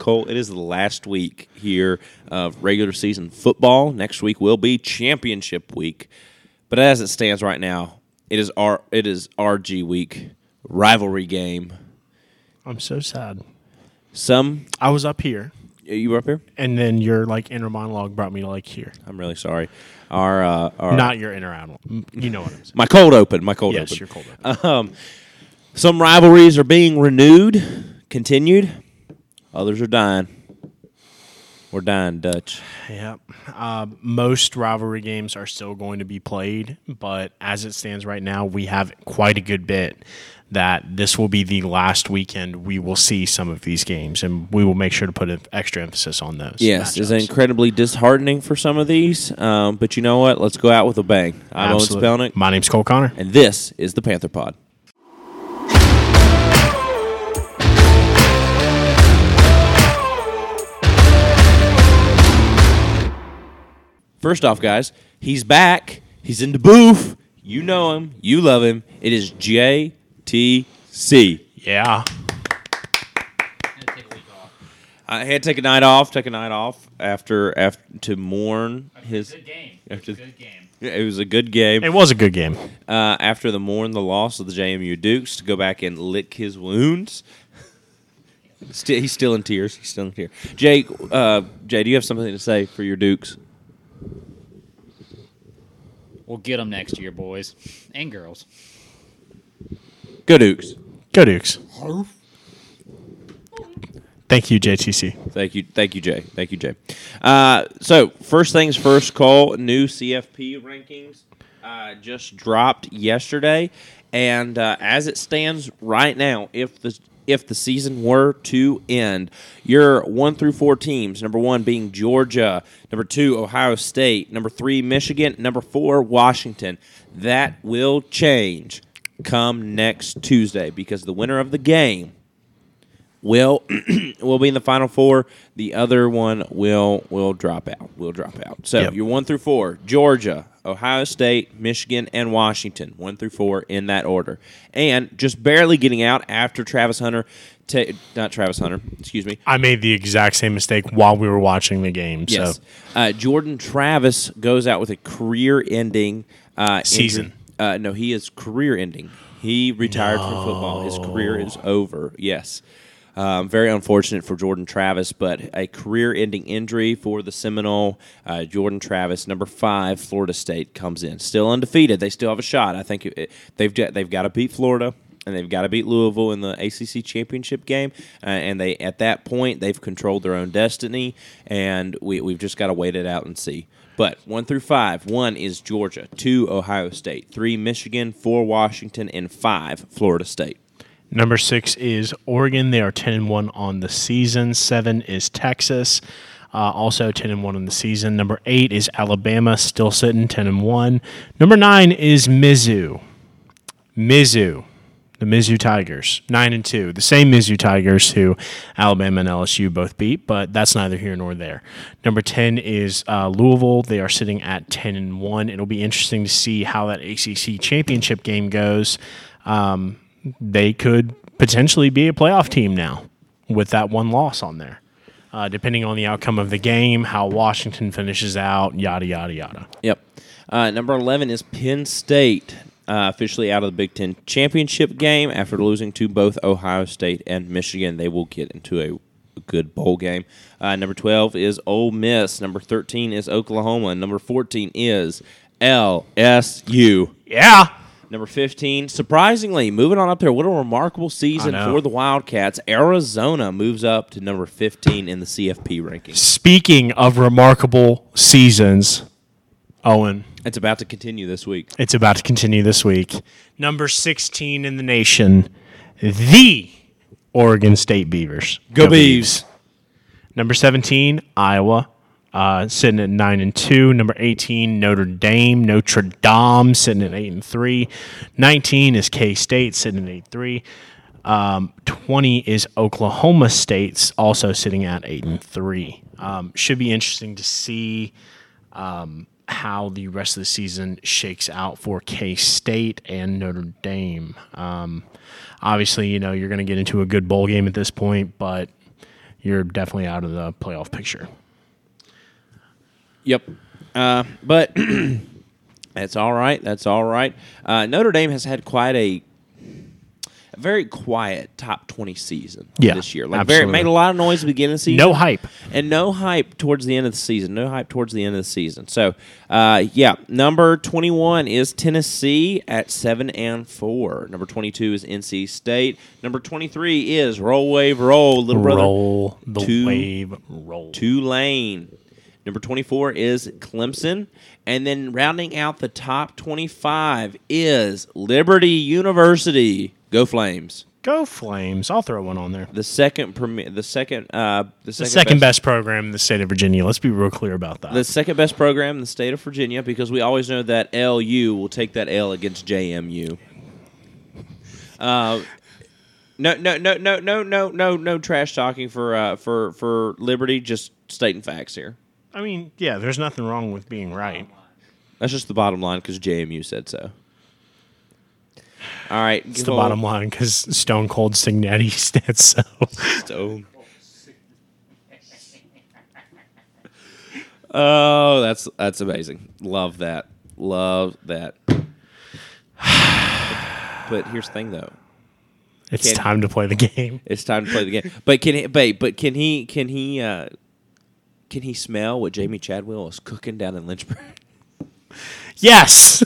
Cole, it is the last week here of regular season football. Next week will be championship week. But as it stands right now, it is R it is RG week, rivalry game. I'm so sad. Some I was up here, you were up here? and then your like inner monologue brought me to like here. I'm really sorry. Our uh our Not your inner animal. You know what I'm saying? my cold open, my cold yes, open. you're cold. open. Um, some rivalries are being renewed, continued. Others are dying. We're dying, Dutch. Yeah. Uh, most rivalry games are still going to be played, but as it stands right now, we have quite a good bit that this will be the last weekend we will see some of these games, and we will make sure to put an extra emphasis on those. Yes, it's incredibly disheartening for some of these, um, but you know what? Let's go out with a bang. I'm Owen Absolutely. Spelnick, My name's Cole Connor. and this is the Panther Pod. First off, guys, he's back. He's in the booth. You know him. You love him. It is JTC. Yeah. I had to take a night off. Take a night off after after to mourn his. Good game. After- Good game. It was a good game. It was a good game. uh, after the mourn the loss of the JMU Dukes to go back and lick his wounds. Still, he's still in tears. He's still in tears. Jay, uh, Jay, do you have something to say for your Dukes? We'll get them next year, boys and girls. Go Dukes. Go Dukes. Thank you, JTC. Thank you, thank you, Jay. Thank you, Jay. Uh, so first things first, Cole. New CFP rankings uh, just dropped yesterday, and uh, as it stands right now, if the if the season were to end, your one through four teams, number one being Georgia, number two Ohio State, number three Michigan, number four Washington. That will change come next Tuesday because the winner of the game will will be in the final four. The other one will will drop out. Will drop out. So Yep. you're one through four: Georgia, Ohio State, Michigan, and Washington. One through four in that order, and just barely getting out after Travis Hunter. Ta- not Travis Hunter. Excuse me. I made the exact same mistake while we were watching the game. Yes. So Uh, Jordan Travis goes out with a career-ending uh, Season. Uh, no, he is career-ending. He retired from football. His career is over. Yes. Um, very unfortunate for Jordan Travis, but a career-ending injury for the Seminole. Uh, Jordan Travis, number five, Florida State comes in, still undefeated. They still have a shot. I think it, they've they've got to beat Florida and they've got to beat Louisville in the ACC championship game. Uh, and they at that point they've controlled their own destiny, and we we've just got to wait it out and see. But one through five, one is Georgia, two Ohio State, three Michigan, four Washington, and five Florida State. Number six is Oregon. They are ten and one on the season. Seven is Texas, uh, also ten and one on the season. Number eight is Alabama, still sitting ten and one. Number nine is Mizzou. Mizzou, the Mizzou Tigers, nine and two. The same Mizzou Tigers who Alabama and LSU both beat, but that's neither here nor there. Number ten is uh, Louisville. They are sitting at ten and one. It'll be interesting to see how that ACC championship game goes. Um, they could potentially be a playoff team now with that one loss on there. Uh, depending on the outcome of the game, how Washington finishes out, yada, yada, yada. Yep. Uh, number 11 is Penn State, uh, officially out of the Big Ten championship game after losing to both Ohio State and Michigan. They will get into a good bowl game. Uh, number 12 is Ole Miss. Number 13 is Oklahoma. Number 14 is LSU. Yeah. Number 15, surprisingly, moving on up there. What a remarkable season for the Wildcats. Arizona moves up to number 15 in the CFP rankings. Speaking of remarkable seasons, Owen, It's about to continue this week. it's about to continue this week. Number 16 in the nation, the Oregon State Beavers. Go Beavs. Number 17, Iowa, uh, sitting at 9 and 2. Number 18, Notre Dame. Notre Dame sitting at 8 and 3. 19 is K State sitting at 8 3. Um, 20 is Oklahoma State's also sitting at 8 and 3. Um, should be interesting to see um, how the rest of the season shakes out for K State and Notre Dame. Um, obviously, you know, you're going to get into a good bowl game at this point, but you're definitely out of the playoff picture. Yep. Uh, but that's all right. That's all right. Uh, Notre Dame has had quite a, a very quiet top 20 season Yeah, this year. Like very, absolutely. made a lot of noise at the beginning of the season. No hype. And no hype towards the end of the season. No hype towards the end of the season. So, uh, yeah, number 21 is Tennessee at 7 and 4. Number 22 is NC State. Number 23 is Roll Wave Roll, little brother. Roll the Two- wave, roll. Tulane. Number 24 is Clemson. And then rounding out the top 25 is Liberty University. Go Flames. Go Flames! I'll throw one on there. The second premier, the second uh the The second, second best program in the state of Virginia. Let's be real clear about that. the second best program in the state of Virginia because we always know that LU will take that L against JMU. Uh, no, no, no, no, no, no, no, no trash talking for uh, for for Liberty. Just stating facts here. I mean, yeah, there's nothing wrong with being right. That's just the bottom line because JMU said so. All right, It's the bottom line because Stone Cold Cignetti said so. Stone. Oh, that's that's amazing. Love that. Love that. But here's the thing, though. It's Can't- time to play the game. It's time to play the game. But can he? But, but can he? Can he? Uh, can he smell what Jamey Chadwell is cooking down in Lynchburg? Yes,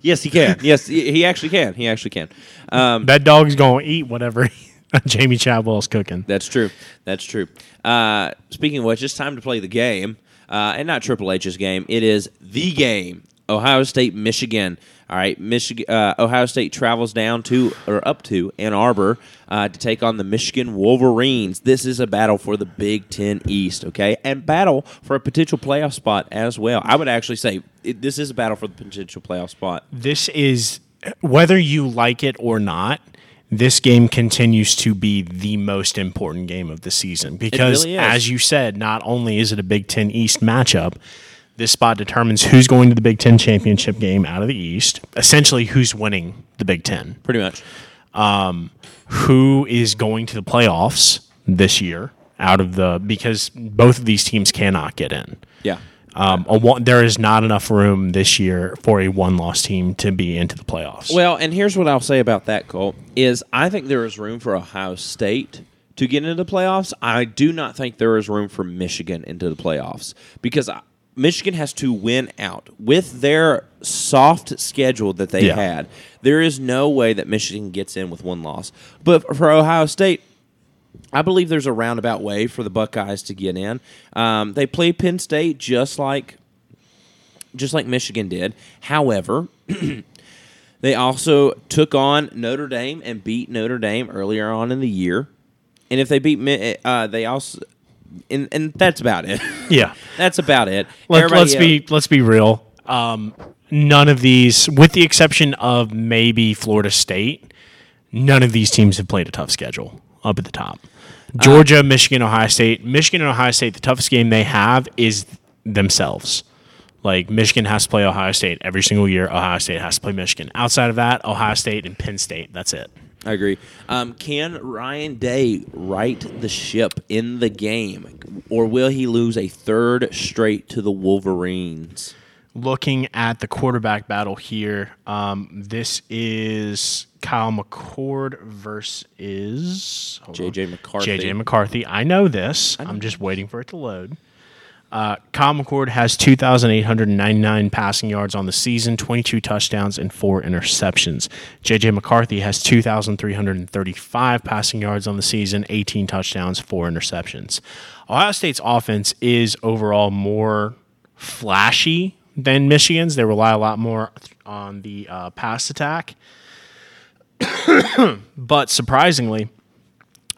yes, he can. Yes, he actually can. He actually can. Um, that dog's gonna eat whatever Jamey Chadwell's cooking. That's true. That's true. Uh, speaking of which, it's time to play the game, uh, and not Triple H's game. It is the game. Ohio State, Michigan. All right, Michigan. Uh, Ohio State travels down to or up to Ann Arbor uh, to take on the Michigan Wolverines. This is a battle for the Big Ten East, okay, and battle for a potential playoff spot as well. I would actually say it, this is a battle for the potential playoff spot. This is whether you like it or not. This game continues to be the most important game of the season because, really as you said, not only is it a Big Ten East matchup, this spot determines who's going to the Big Ten championship game out of the East. Essentially, who's winning the Big Ten. Pretty much. who is going to the playoffs this year out of the because both of these teams cannot get in. Yeah. Um, a one, there is not enough room this year for a one-loss team to be into the playoffs. Well, and here's what I'll say about that, Cole, is I think there is room for Ohio State to get into the playoffs. I do not think there is room for Michigan into the playoffs because I- Michigan has to win out with their soft schedule that they Yeah. had. There is no way that Michigan gets in with one loss. But for Ohio State, I believe there's a roundabout way for the Buckeyes to get in. Um, they play Penn State just like just like Michigan did. However, they also took on Notre Dame and beat Notre Dame earlier on in the year. And if they beat, uh, they also, and, and that's about it. yeah, that's about it. Let, let's else- be let's be real. Um, none of these, with the exception of maybe Florida State, none of these teams have played a tough schedule up at the top. Georgia, Michigan, Ohio State. Michigan and Ohio State, the toughest game they have is themselves. Like Michigan has to play Ohio State every single year. Ohio State has to play Michigan. Outside of that, Ohio State and Penn State. That's it. I agree. Um, can Ryan Day right the ship in the game, or will he lose a third straight to the Wolverines? looking at the quarterback battle here, um, this is Kyle McCord versus. JJ McCarthy. JJ McCarthy. I know this. I'm just waiting for it to load. Uh, McCord has 2,899 passing yards on the season, 22 touchdowns, and four interceptions. JJ McCarthy has 2,335 passing yards on the season, 18 touchdowns, four interceptions. Ohio State's offense is overall more flashy than Michigan's. They rely a lot more on the uh, pass attack. but surprisingly,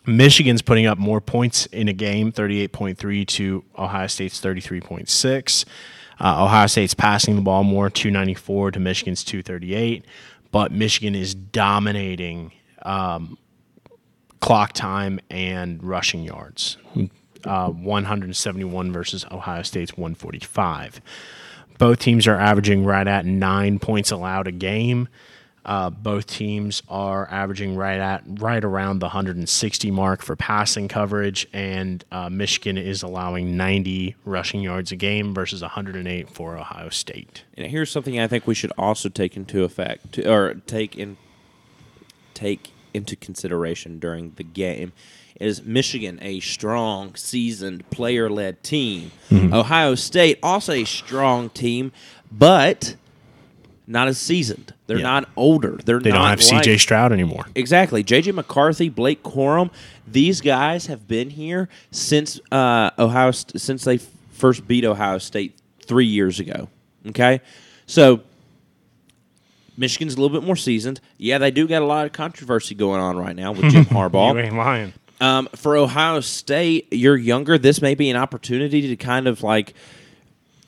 Michigan's putting up more points in a game, 38.3 to Ohio State's 33.6. Uh, Ohio State's passing the ball more, 294 to Michigan's 238. But Michigan is dominating um, clock time and rushing yards. Uh, 171 versus Ohio State's 145. Both teams are averaging right at nine points allowed a game. Uh, both teams are averaging right at right around the 160 mark for passing coverage, and uh, Michigan is allowing 90 rushing yards a game versus 108 for Ohio State. And here's something I think we should also take into effect, or take in take into consideration during the game. Is Michigan a strong, seasoned, player-led team? Ohio State also a strong team, but not as seasoned. They're Yeah. not older. They're They not don't have like- C.J. Stroud anymore. Exactly. JJ McCarthy, Blake Corum, these guys have been here since uh, Ohio since they first beat Ohio State three years ago. Okay, so Michigan's a little bit more seasoned. Yeah, they do got a lot of controversy going on right now with Jim Harbaugh. You ain't lying. Um, for Ohio State, you're younger. This may be an opportunity to kind of like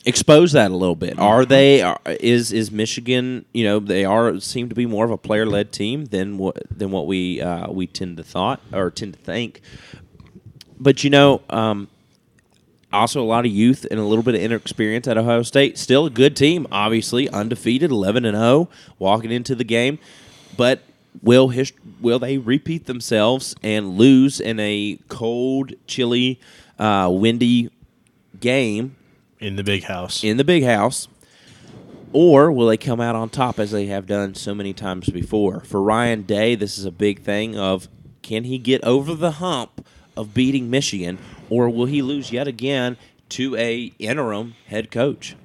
expose that a little bit. Are they? Are, is is Michigan? You know, they are seem to be more of a player led team than what than what we uh, we tend to thought or tend to think. But you know, um, also a lot of youth and a little bit of inexperience at Ohio State. Still a good team, obviously undefeated, eleven and zero, walking into the game. But will will they repeat themselves and lose in a cold, chilly, uh, windy game In the big house. in the big house? Or will they come out on top as they have done so many times before? For Ryan Day, this is a big thing of can he get over the hump of beating Michigan, or will he lose yet again to a interim head coach?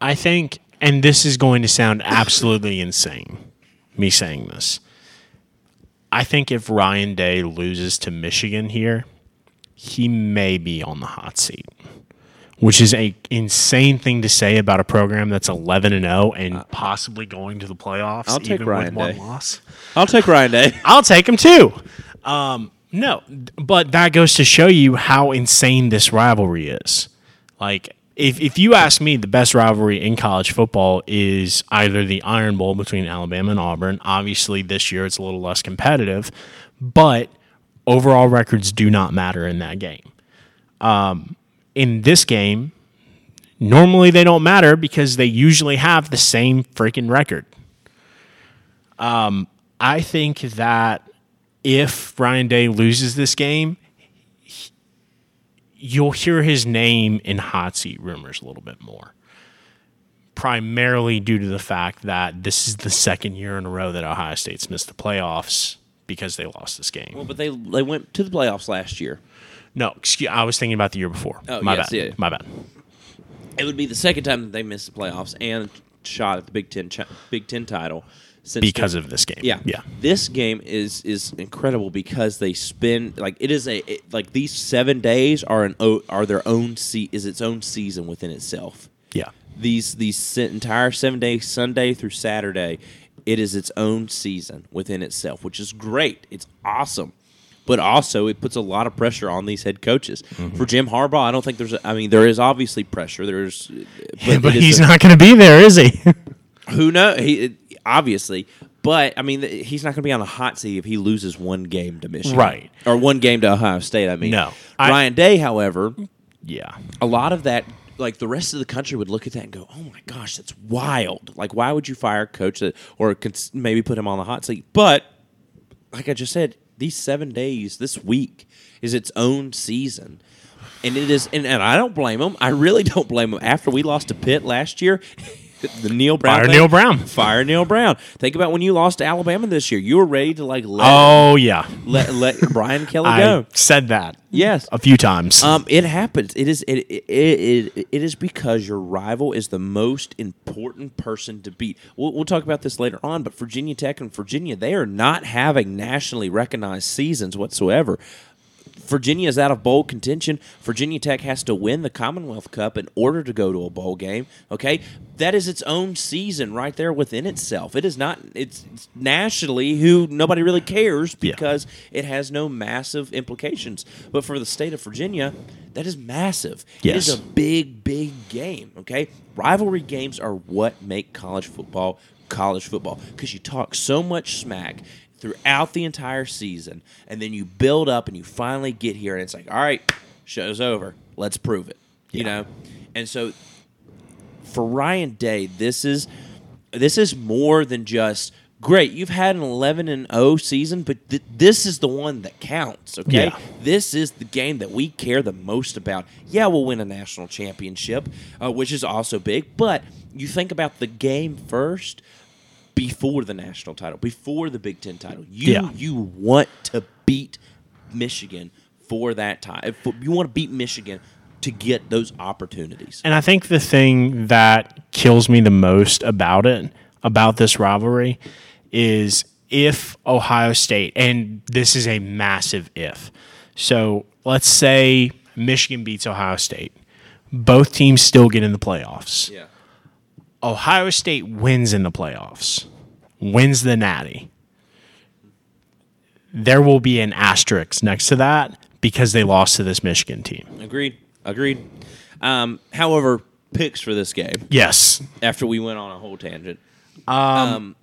I think, and this is going to sound absolutely insane, me saying this. I think if Ryan Day loses to Michigan here, he may be on the hot seat, which is a insane thing to say about a program that's 11 and 0 and possibly going to the playoffs I'll take even Ryan with one Day. loss. I'll take Ryan Day. I'll take him too. Um, no, but that goes to show you how insane this rivalry is. Like, if, if you ask me, the best rivalry in college football is either the Iron Bowl between Alabama and Auburn. Obviously, this year it's a little less competitive, but overall records do not matter in that game. Um, in this game, normally they don't matter because they usually have the same freaking record. Um, I think that if Ryan Day loses this game, he- you'll hear his name in hot seat rumors a little bit more. Primarily due to the fact that this is the second year in a row that Ohio State's missed the playoffs because they lost this game. Well, but they they went to the playoffs last year. No, excuse, I was thinking about the year before. Oh, My yes, bad. yeah. My bad. It would be the second time that they missed the playoffs and shot at the Big Ten Big Ten title since Because of this game. Yeah, Yeah. This game is is incredible because they spend like it is a it, like these seven days are an o- are their own se- is its own season within itself. Yeah. These these se- entire seven days, Sunday through Saturday, it is its own season within itself, which is great. It's awesome. But also, it puts a lot of pressure on these head coaches. Mm-hmm. For Jim Harbaugh, I don't think there's. A, I mean, there is obviously pressure. There's, but, But he's a- not going to be there, is he? who knows? He obviously, but I mean, he's not going to be on the hot seat if he loses one game to Michigan, Right. Or one game to Ohio State. I mean, No. I- Ryan Day, however, yeah. a lot of that, like the rest of the country, would look at that and go, "Oh my gosh, that's wild! Like, why would you fire a coach that, or maybe put him on the hot seat?" But like I just said, these seven days, this week is its own season. And it is, and, and I don't blame them. I really don't blame them. After we lost to Pitt last year, the Neal Brown, Fire thing- Neal Brown. fire Neal Brown. Think about when you lost to Alabama this year. You were ready to like let Oh, yeah. let, let Brian Kelly I go. said that Yes, a few times. um, it happens. It is it, it, it, it is because your rival is the most important person to beat. We'll, we'll talk about this later on, but Virginia Tech and Virginia, they are not having nationally recognized seasons whatsoever. Virginia is out of bowl contention. Virginia Tech has to win the Commonwealth Cup in order to go to a bowl game. Okay, that is its own season right there within itself. It is not. It's, it's nationally who nobody really cares Yeah. because it has no massive implications. But for the state of Virginia, that is massive. It is Yes. a big, big game. Okay, rivalry games are what make college football college football because you talk so much smack throughout the entire season, and then you build up and you finally get here, and it's like, all right, show's over. Let's prove it. You Yeah. know, and so for Ryan Day, this is this is more than just great. You've had an 11 and 0 season, but th- this is the one that counts. Okay, Yeah. this is the game that we care the most about. Yeah, we'll win a national championship, uh, which is also big. But you think about the game first before the national title, before the Big Ten title. You Yeah. you want to beat Michigan for that time. You want to beat Michigan to get those opportunities. And I think the thing that kills me the most about it, about this rivalry, is if Ohio State, and this is a massive if. So let's say Michigan beats Ohio State. Both teams still get in the playoffs. Yeah. Ohio State wins in the playoffs, wins the Natty. There will be an asterisk next to that because they lost to this Michigan team. Agreed. Agreed. Um, however, picks for this game Yes. after we went on a whole tangent. Go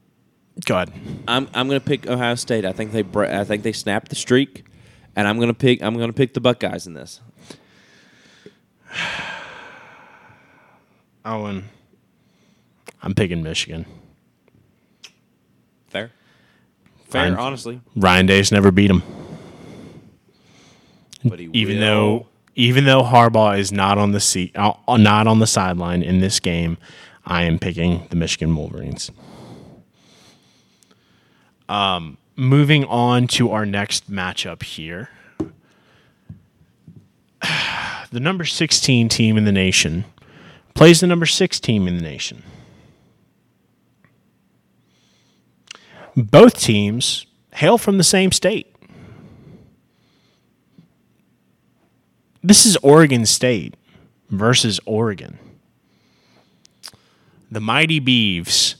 ahead. I'm I'm gonna pick Ohio State. I think they bre- I think they snapped the streak, and I'm gonna pick I'm gonna pick the Buckeyes in this. Owen. I'm picking Michigan. Fair. Fair, Fine. honestly. Ryan Day's never beat him. But he Even will- though even though Harbaugh is not on the seat, uh, not on the sideline in this game, I am picking the Michigan Wolverines. Um, moving on to our next matchup here. The number 16 team in the nation plays the number 6 team in the nation. Both teams hail from the same state. This is Oregon State versus Oregon. The Mighty Beavs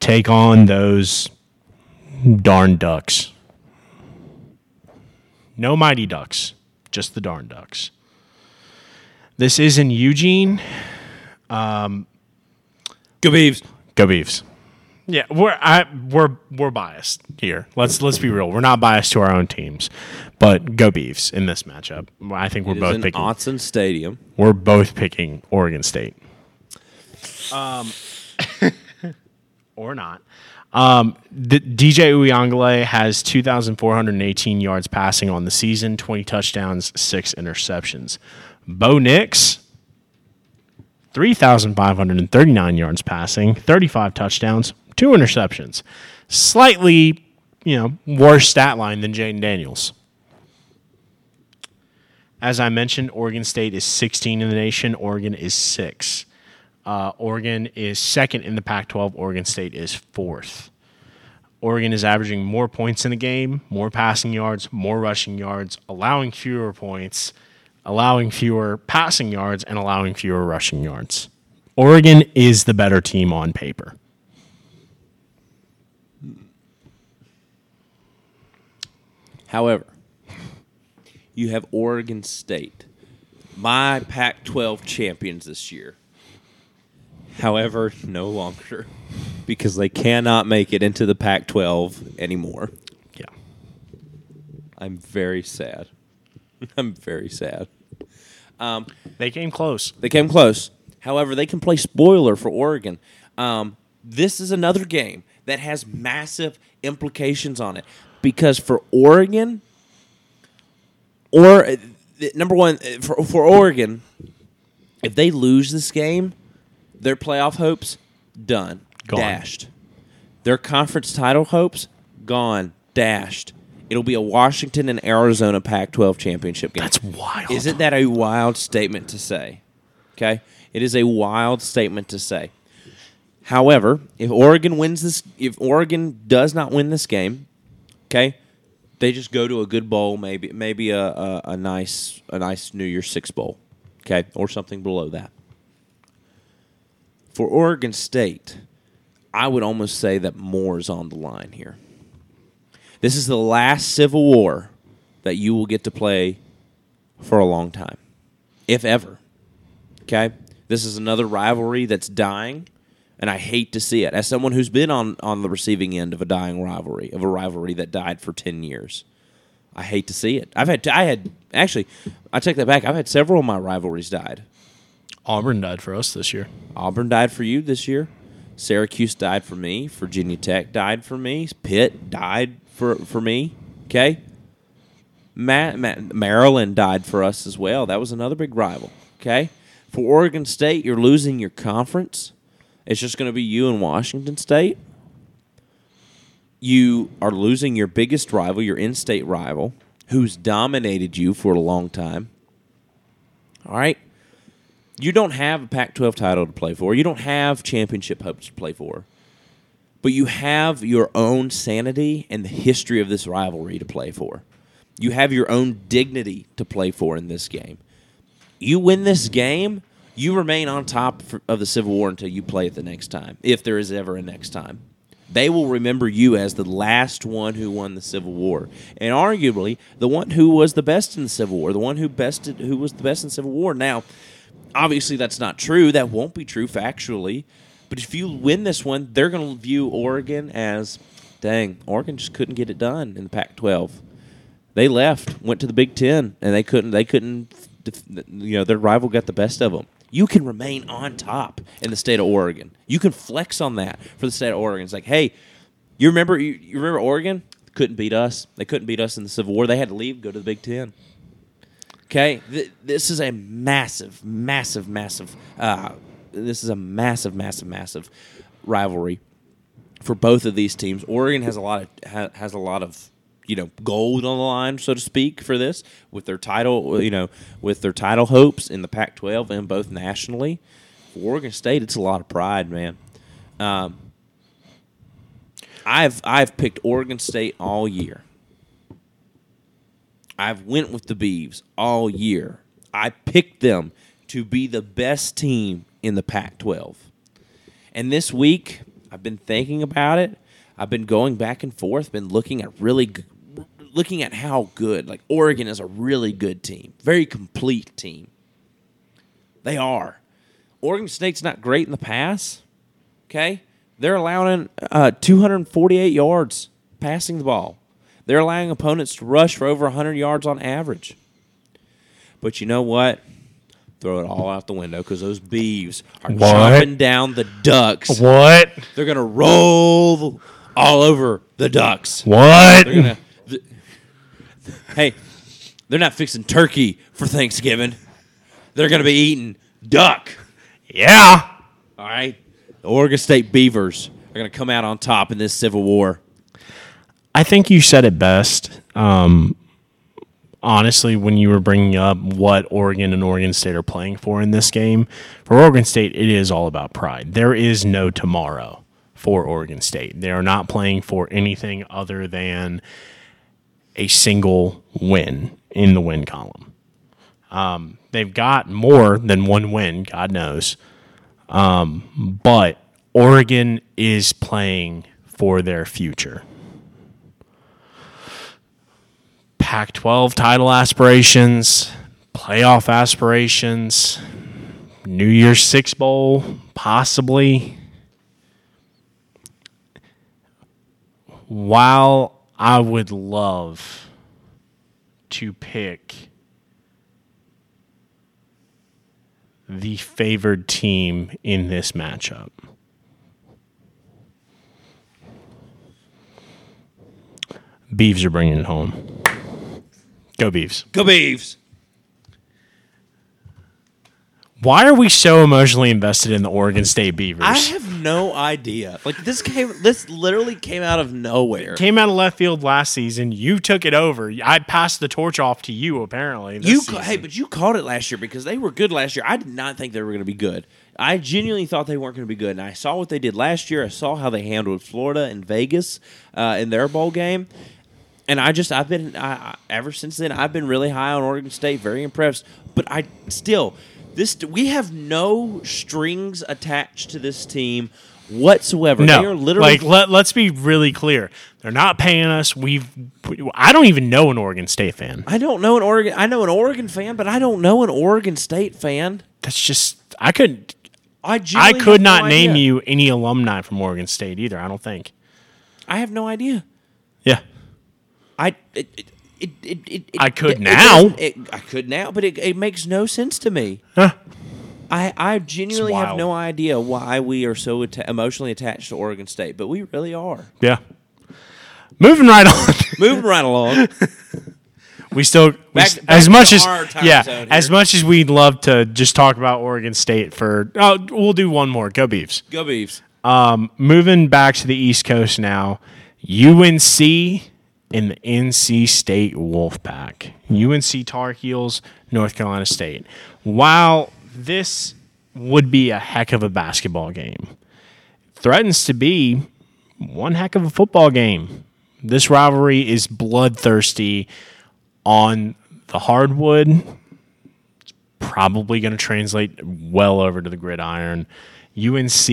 take on those darn ducks. No Mighty Ducks, just the darn ducks. This is in Eugene. Um, Go Beavs. Go Beavs. Yeah, we're I, we're we're biased here. Let's let's be real. We're not biased to our own teams, but go Beavs in this matchup. I think we're It is both in picking. Autzen Stadium. We're both picking Oregon State. Um, or not. Um, the, DJ Uiagalelei has 2,418 yards passing on the season, 20 touchdowns, six interceptions. Bo Nix, 3,539 yards passing, 35 touchdowns, two interceptions. Slightly, you know, worse stat line than Jayden Daniels. As I mentioned, Oregon State is 16 in the nation. Oregon is six. Uh, Oregon is second in the Pac 12. Oregon State is fourth. Oregon is averaging more points in the game, more passing yards, more rushing yards, allowing fewer points, allowing fewer passing yards, and allowing fewer rushing yards. Oregon is the better team on paper. However, you have Oregon State, my Pac 12 champions this year. However, no longer because they cannot make it into the Pac 12 anymore. Yeah. I'm very sad. I'm very sad. They came close. They came close. However, they can play spoiler for Oregon. Um, this is another game that has massive implications on it because for Oregon, or uh, number one uh, for, for Oregon, if they lose this game, their playoff hopes done, Gone. dashed. Their conference title hopes gone, dashed. It'll be a Washington and Arizona Pac-12 championship game. That's wild. Isn't that a wild statement to say? Okay? It is a wild statement to say. However, if Oregon wins this, if Oregon does not win this game, okay, they just go to a good bowl, maybe maybe a, a, a nice a nice New Year's Six bowl, okay, or something below that. For Oregon State, I would almost say that more is on the line here. This is the last Civil War that you will get to play for a long time, if ever. Okay? This is another rivalry that's dying, and I hate to see it. As someone who's been on, on the receiving end of a dying rivalry, of a rivalry that died for 10 years, I hate to see it. I've had, I had, actually, I take that back. I've had several of my rivalries died. Auburn died for us this year. Auburn died for you this year. Syracuse died for me. Virginia Tech died for me. Pitt died for for me. Okay. Matt, Matt, Maryland died for us as well. That was another big rival. Okay. For Oregon State, you're losing your conference. It's just going to be you and Washington State. You are losing your biggest rival, your in-state rival, who's dominated you for a long time. All right you don't have a Pac 12 title to play for. You don't have championship hopes to play for. But you have your own sanity and the history of this rivalry to play for. You have your own dignity to play for in this game. You win this game, you remain on top of the Civil War until you play it the next time, if there is ever a next time. They will remember you as the last one who won the Civil War, and arguably the one who was the best in the Civil War, the one who bested, who was the best in the Civil War. Now, obviously that's not true. That won't be true factually. But if you win this one, they're going to view Oregon as, dang, Oregon just couldn't get it done in the Pac-12. They left, went to the Big Ten, and they couldn't. They couldn't. You know, their rival got the best of them. You can remain on top in the state of Oregon. You can flex on that for the state of Oregon. It's like, hey, you remember you, you remember Oregon couldn't beat us. They couldn't beat us in the Civil War. They had to leave, go to the Big Ten. Okay, Th- this is a massive, massive, massive. Uh, this is a massive, massive, massive rivalry for both of these teams. Oregon has a lot of ha- has a lot of you know gold on the line, so to speak, for this with their title. You know, with their title hopes in the Pac-12 and both nationally. For Oregon State, it's a lot of pride, man. Um, I've I've picked Oregon State all year. I've went with the Beavs all year. I picked them to be the best team in the Pac-12. And this week, I've been thinking about it. I've been going back and forth, been looking at really looking at how good like Oregon is a really good team, very complete team. They are. Oregon State's not great in the pass. Okay? They're allowing uh, 248 yards passing the ball. They're allowing opponents to rush for over 100 yards on average. But you know what? Throw it all out the window because those beeves are What? chopping down the ducks. What? They're gonna roll all over the ducks. What? They're gonna. Hey, they're not fixing turkey for Thanksgiving. They're gonna be eating duck. Yeah. All right. The Oregon State Beavers are gonna come out on top in this Civil War. I think you said it best. Um, honestly, when you were bringing up what Oregon and Oregon State are playing for in this game, for Oregon State, it is all about pride. There is no tomorrow for Oregon State. They are not playing for anything other than a single win in the win column. Um, they've got more than one win, God knows. Um, but Oregon is playing for their future. Pac 12 title aspirations, playoff aspirations, New Year's Six Bowl, possibly. While I would love to pick the favored team in this matchup, Beavs are bringing it home. Go Beavs. Go Beavs. Why are we so emotionally invested in the Oregon State Beavers? I have no idea. Like this came. This literally came out of nowhere. Came out of left field last season. You took it over. I passed the torch off to you. Apparently, You ca- hey, but you called it last year because they were good last year. I did not think they were going to be good. I genuinely thought they weren't going to be good, and I saw what they did last year. I saw how they handled Florida and Vegas uh, in their bowl game, and I just I've been I, I- ever since then I've been really high on Oregon State, very impressed. But I still this we have no strings attached to this team whatsoever. no, they are literally like let, let's be really clear. They're not paying us. We've. I don't even know an Oregon State fan. I don't know an Oregon. I know an Oregon fan, but I don't know an Oregon State fan. That's just. I couldn't. I I could have no not name idea. you any alumni from Oregon State either. I don't think. I have no idea. Yeah. I it, it, it, it, it, I could now. I could now, but it, it makes no sense to me. Huh. I, I genuinely have wild. no idea why we are so atta- emotionally attached to Oregon State, but we really are. Yeah. Moving right on. Moving right along. we still we back as much as yeah, as much as we'd love to just talk about Oregon State for oh, we'll do one more. Go Beavs. Go Beavs. Um, Moving back to the East Coast now, UNC and the NC State Wolfpack. UNC Tar Heels, North Carolina State. While this would be a heck of a basketball game, threatens to be one heck of a football game. This rivalry is bloodthirsty on the hardwood. It's probably going to translate well over to the gridiron. UNC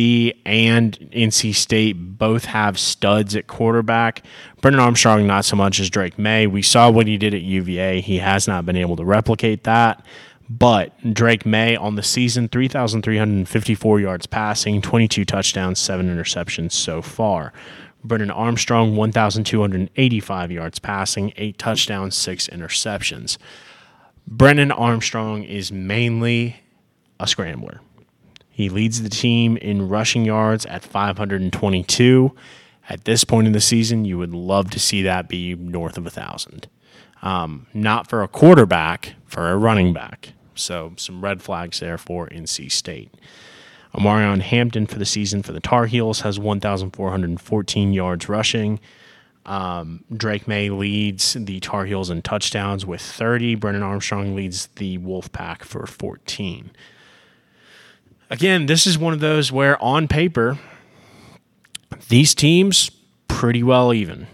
and NC State both have studs at quarterback. Brennan Armstrong, not so much as Drake Maye. We saw what he did at UVA. He has not been able to replicate that. But Drake Maye on the season, 3,354 yards passing, 22 touchdowns, seven interceptions so far. Brennan Armstrong, 1,285 yards passing, eight touchdowns, six interceptions. Brennan Armstrong is mainly a scrambler. He leads the team in rushing yards at 522. At this point in the season, you would love to see that be north of a thousand. Um, not for a quarterback, for a running back. So some red flags there for NC State. Omarion Hampton for the season for the Tar Heels has 1,414 yards rushing. Um, Drake Maye leads the Tar Heels in touchdowns with 30. Brennan Armstrong leads the Wolfpack for 14. Again, this is one of those where on paper, these teams pretty well even.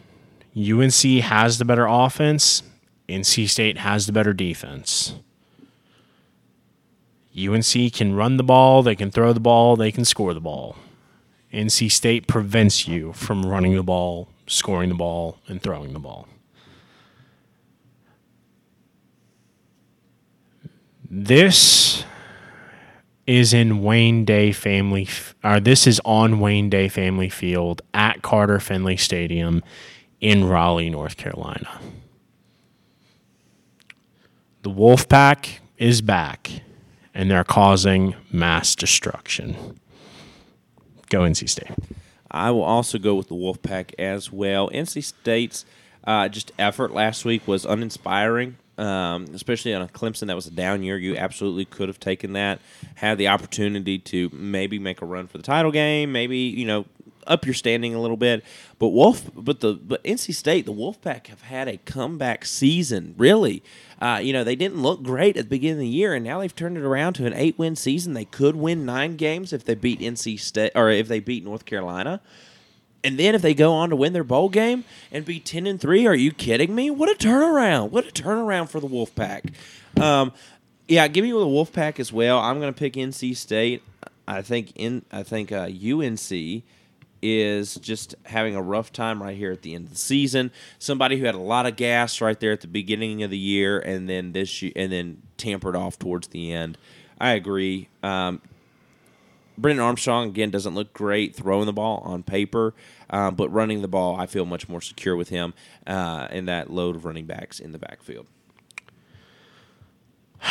UNC has the better offense. NC State has the better defense. UNC can run the ball, they can throw the ball, they can score the ball. NC State prevents you from running the ball, scoring the ball, and throwing the ball. This is in Wayne Day Family, or this is on Wayne Day Family Field at Carter Finley Stadium in Raleigh, North Carolina. The Wolfpack is back, and they're causing mass destruction. Go NC State. I will also go with the Wolfpack as well. NC State's uh, just effort last week was uninspiring, um, especially on a Clemson that was a down year. You absolutely could have taken that, had the opportunity to maybe make a run for the title game, maybe you know up your standing a little bit. But Wolf, but the but NC State, the Wolfpack have had a comeback season. Really, uh, you know they didn't look great at the beginning of the year, and now they've turned it around to an eight-win season. They could win nine games if they beat NC State or if they beat North Carolina. And then if they go on to win their bowl game and be ten and three, are you kidding me? What a turnaround! What a turnaround for the Wolfpack. Um, yeah, give me the Wolfpack as well. I'm going to pick NC State. I think in I think uh, UNC is just having a rough time right here at the end of the season. Somebody who had a lot of gas right there at the beginning of the year, and then this year, and then tampered off towards the end. I agree. Um, Brennan Armstrong again doesn't look great throwing the ball on paper, um, but running the ball, I feel much more secure with him uh, in that load of running backs in the backfield.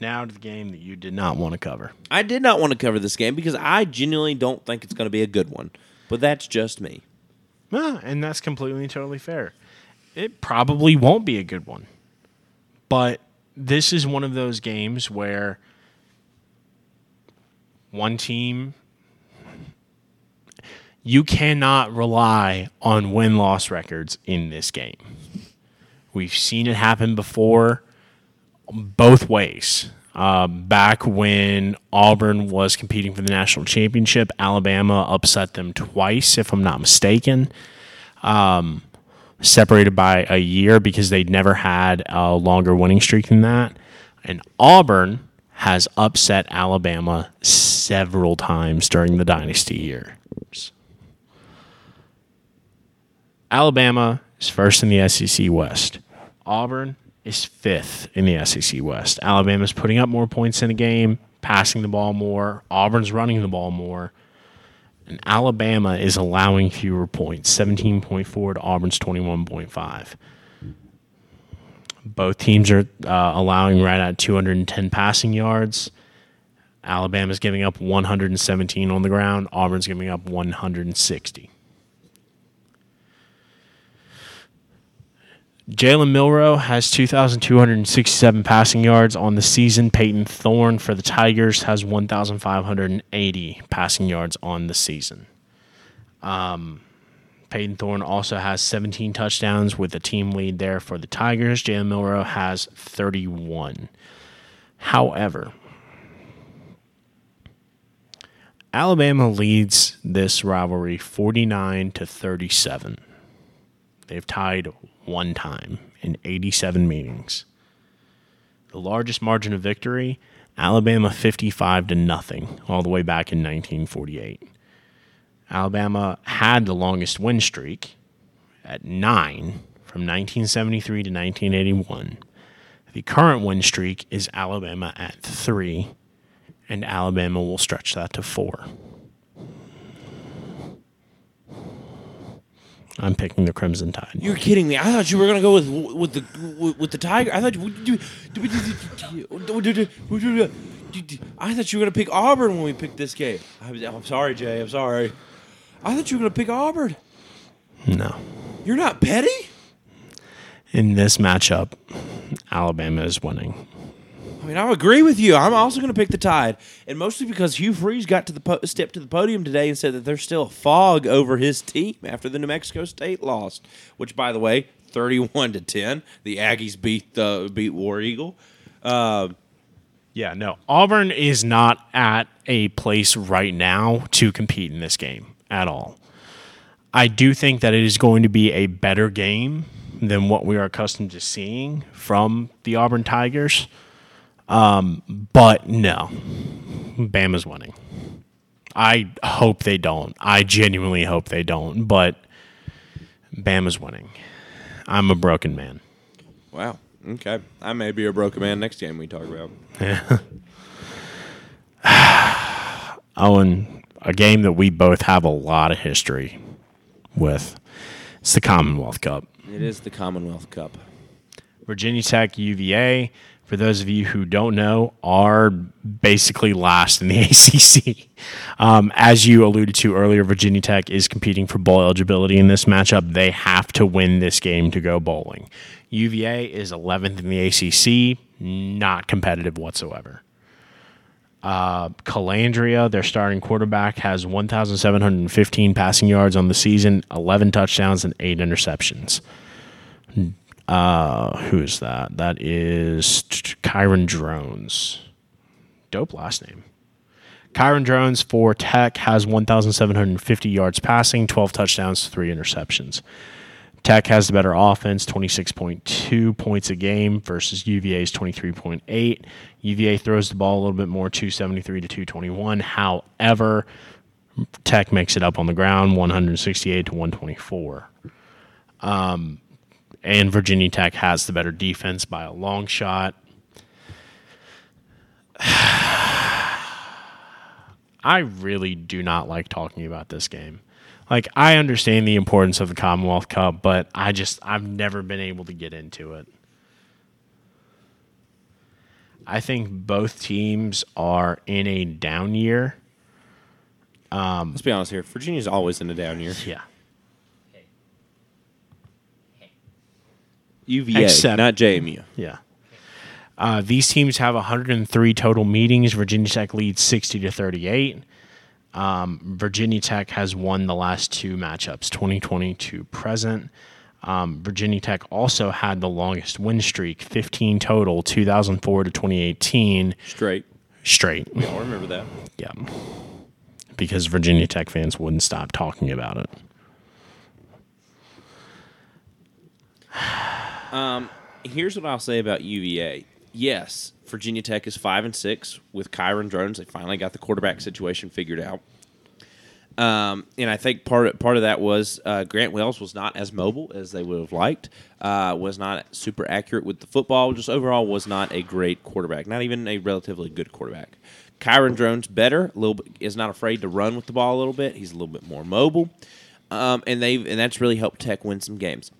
Now to the game that you did not want to cover. I did not want to cover this game because I genuinely don't think it's going to be a good one, but that's just me. Ah, and that's completely and totally fair. It probably won't be a good one. But this is one of those games where one team you cannot rely on win loss records in this game. We've seen it happen before both ways. Uh, back when Auburn was competing for the national championship, Alabama upset them twice, if I'm not mistaken. Um, separated by a year because they'd never had a longer winning streak than that. And Auburn has upset Alabama several times during the dynasty years. Alabama is first in the SEC West. Auburn is fifth in the SEC West. Alabama is putting up more points in a game, passing the ball more. Auburn's running the ball more. And Alabama is allowing fewer points, 17.4 to Auburn's 21.5. Both teams are uh, allowing right at 210 passing yards. Alabama's giving up 117 on the ground. Auburn's giving up 160. Jalen Milroe has 2,267 passing yards on the season. Payton Thorne for the Tigers has 1,580 passing yards on the season. Um, Payton Thorne also has 17 touchdowns with a team lead there for the Tigers. Jalen Milroe has 31. However, Alabama leads this rivalry 49 to 37. They've tied one time in 87 meetings. The largest margin of victory, Alabama 55 to nothing, all the way back in 1948. Alabama had the longest win streak at 9 from 1973 to 1981. The current win streak is Alabama at 3 and Alabama will stretch that to 4. I'm picking the Crimson Tide. You're kidding me. I thought you were gonna go with with the with, with the Tiger. I thought you. I thought you were gonna pick Auburn when we picked this game. I'm, I'm sorry, Jay. I'm sorry. I thought you were gonna pick Auburn. No. You're not petty. In this matchup, Alabama is winning. I mean, I agree with you. I'm also going to pick the Tide, and mostly because Hugh Freeze got to the po- step to the podium today and said that there's still a fog over his team after the New Mexico State lost. Which, by the way, 31 to 10, the Aggies beat the beat War Eagle. Uh, Yeah, no. Auburn is not at a place right now to compete in this game at all. I do think that it is going to be a better game than what we are accustomed to seeing from the Auburn Tigers. Um, but no, Bama's winning. I hope they don't. I genuinely hope they don't. But Bama's winning. I'm a broken man. wow. Okay. I may be a broken man next game we talk about. Yeah. Owen, a game that we both have a lot of history with. It's the Commonwealth Cup. It is the Commonwealth Cup. Virginia Tech, UVA, for those of you who don't know, are basically last in the ACC. Um, as you alluded to earlier, Virginia Tech is competing for bowl eligibility in this matchup. They have to win this game to go bowling. UVA is 11th in the ACC, not competitive whatsoever. Uh, Colandrea, their starting quarterback, has 1,715 passing yards on the season, 11 touchdowns, and 8 interceptions. Uh, who is that? That is Kyron Drones. Dope last name. Kyron Drones for Tech has 1,750 yards passing, 12 touchdowns, 3 interceptions. Tech has the better offense, 26.2 points a game versus UVA's 23.8. UVA throws the ball a little bit more, 273 to 221. However, Tech makes it up on the ground, 168 to 124. Um, and Virginia Tech has the better defense by a long shot. I really do not like talking about this game. Like I understand the importance of the Commonwealth Cup, but I just I've never been able to get into it. I think both teams are in a down year. Let's be honest here. Virginia's always in a down year. Yeah. UVA, Except- not JMU. Yeah. Uh, these teams have 103 total meetings. Virginia Tech leads 60 to 38. Um, Virginia Tech has won the last two matchups, 2020 to present. Um, Virginia Tech also had the longest win streak, 15 total, 2004 to 2018 Straight. straight. I remember that. Yeah. Because Virginia Tech fans wouldn't stop talking about it. Here's what I'll say about UVA. Yes, Virginia Tech is five and six with Kyron Drones. They finally got the quarterback situation figured out. Um, and I think part part of that was uh, Grant Wells was not as mobile as they would have liked. Uh, was not super accurate with the football. Just overall was not a great quarterback. Not even a relatively good quarterback. Kyron Drones better. A little bit is not afraid to run with the ball a little bit. He's a little bit more mobile, um, and they and that's really helped Tech win some games.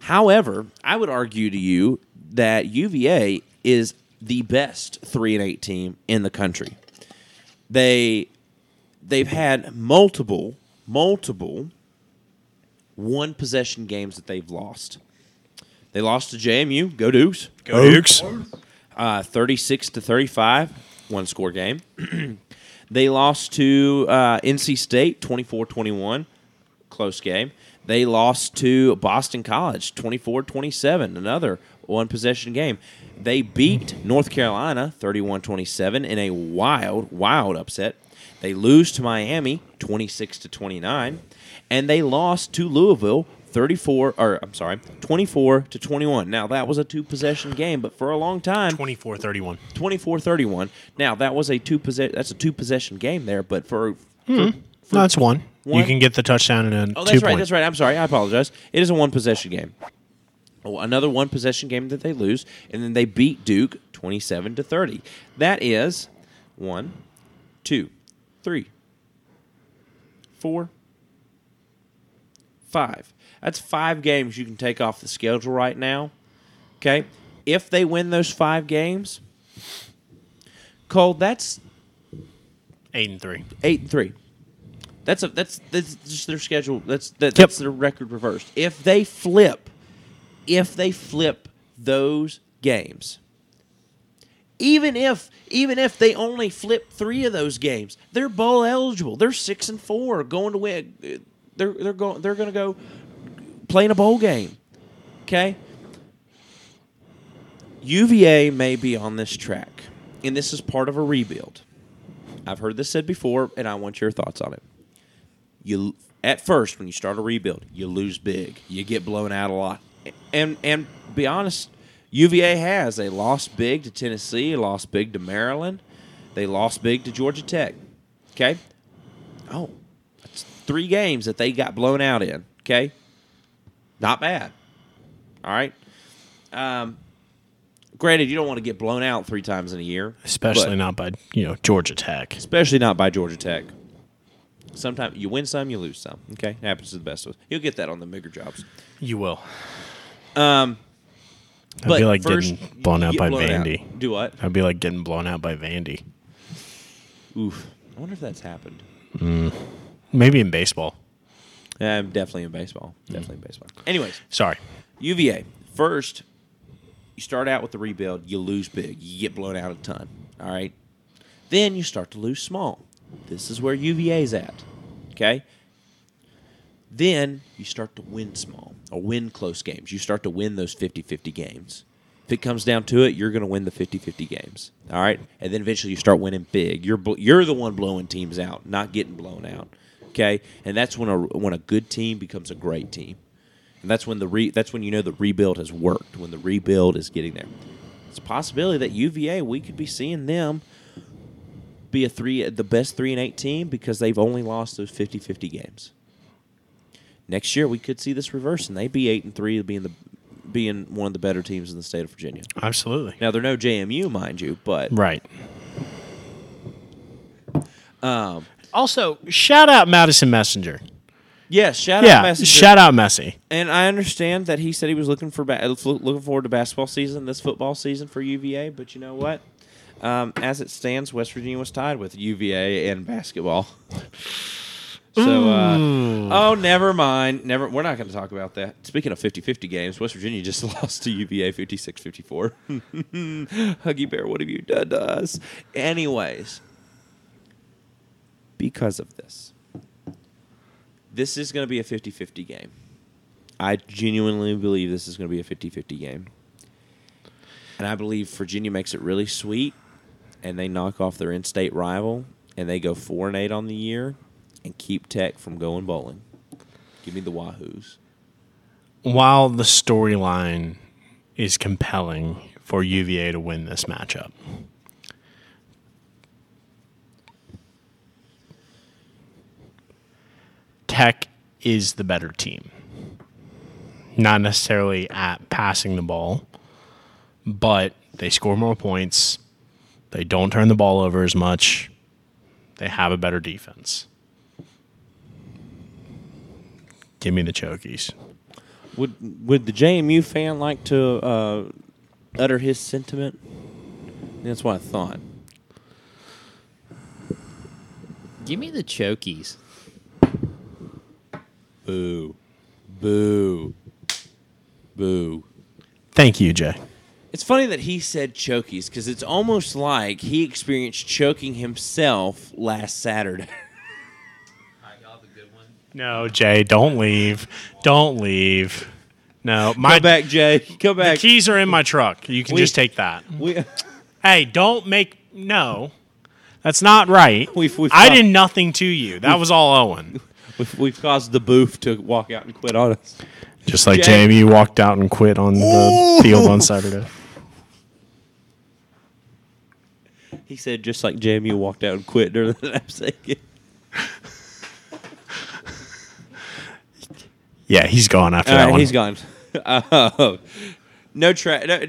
However, I would argue to you that UVA is the best three and eight team in the country. They they've had multiple multiple one possession games that they've lost. They lost to JMU. Go Dukes. Go Dukes. Uh, 36 to 35, one score game. they lost to uh, NC State 24 21, close game. They lost to Boston College 24 27, another one possession game. They beat North Carolina 31 27 in a wild, wild upset. They lose to Miami 26 to 29, and they lost to Louisville 34 or I'm sorry, 24 to 21. Now that was a two possession game, but for a long time 24 31. 24-31. Now that was a two possession that's a two possession game there, but for, for hmm. No, it's one. You can get the touchdown and a oh, that's right. point. That's right. I'm sorry. I apologize. It is a one possession game. Oh, another one possession game that they lose, and then they beat Duke 27 to 30. That is one, two, three, four, five. That's five games you can take off the schedule right now. Okay, if they win those five games, Cole, that's Eight and three. eight and three. That's a that's that's just their schedule. That's that, that's their record reversed. If they flip, if they flip those games, even if even if they only flip three of those games, they're bowl eligible. They're six and four, going to win. They're they're going they're going to go play in a bowl game. Okay. UVA may be on this track, and this is part of a rebuild. I've heard this said before, and I want your thoughts on it. You at first when you start a rebuild, you lose big, you get blown out a lot, and and be honest, UVA has they lost big to Tennessee, lost big to Maryland, they lost big to Georgia Tech. Okay, oh, that's three games that they got blown out in. Okay, not bad. All right. Um, granted, you don't want to get blown out three times in a year, Especially not by, you know, Georgia Tech. especially not by Georgia Tech. Sometimes you win some, you lose some. Okay, happens to the best of us. You'll get that on the bigger jobs. You will. Um, I'd but be like first, getting blown out get by blown out. Vandy. Do what? I'd be like getting blown out by Vandy. Oof. I wonder if that's happened. Maybe in baseball. Yeah, definitely in baseball. Definitely in baseball. Anyways, Sorry. UVA. First, you start out with the rebuild, you lose big, you get blown out a ton. All right. Then you start to lose small. This is where UVA's at. Okay. Then you start to win small or win close games. You start to win those 50 50 games. If it comes down to it, you're going to win the 50 50 games. All right. And then eventually you start winning big. You're, you're the one blowing teams out, not getting blown out. Okay. And that's when a, when a good team becomes a great team. And that's when the re- that's when you know the rebuild has worked. When the rebuild is getting there, it's a possibility that UVA we could be seeing them be a three the best three and eight team because they've only lost those 50-50 games. Next year we could see this reverse and they be eight and three, being the being one of the better teams in the state of Virginia. Absolutely. Now they're no JMU, mind you, but Right. um, Also, shout out Madison Messenger. yes, shout out Yeah, Messenger. shout out Messi. And I understand that he said he was looking for ba- looking forward to basketball season this football season for UVA. But you know what? Um, as it stands, West Virginia was tied with UVA in basketball. So, uh, oh, never mind. Never. We're not going to talk about that. Speaking of 50-50 games, West Virginia just lost to UVA 56-54. Huggy Bear, what have you done to us? Anyways, because of this, this is going to be a 50-50 game. I genuinely believe this is going to be a 50-50 game. And I believe Virginia makes it really sweet and they knock off their in-state rival and they go 4 and 8 on the year and keep Tech from going bowling. Give me the Wahoos. While the storyline is compelling for UVA to win this matchup, Tech is the better team. Not necessarily at passing the ball, but they score more points. They don't turn the ball over as much. They have a better defense. Give me the Chokies. Would would the JMU fan like to uh, utter his sentiment? That's what I thought. Give me the chokies. Boo, boo, boo. Thank you, Jay. It's funny that he said chokies because it's almost like he experienced choking himself last Saturday. No, Jay, don't leave. Don't leave. No, my Come back, Jay. Come back. the keys are in my truck. You can We- just take that. We, Hey, don't make no. That's not right. We've- we've I got- did nothing to you. That was all Owen. we've, we've caused the booth to walk out and quit on us. Just like Jay. JMU walked out and quit on the field on Saturday. He said just like JMU walked out and quit during the Knapsack game. Yeah, he's gone after All that right, one. he's gone. Uh, no track. no,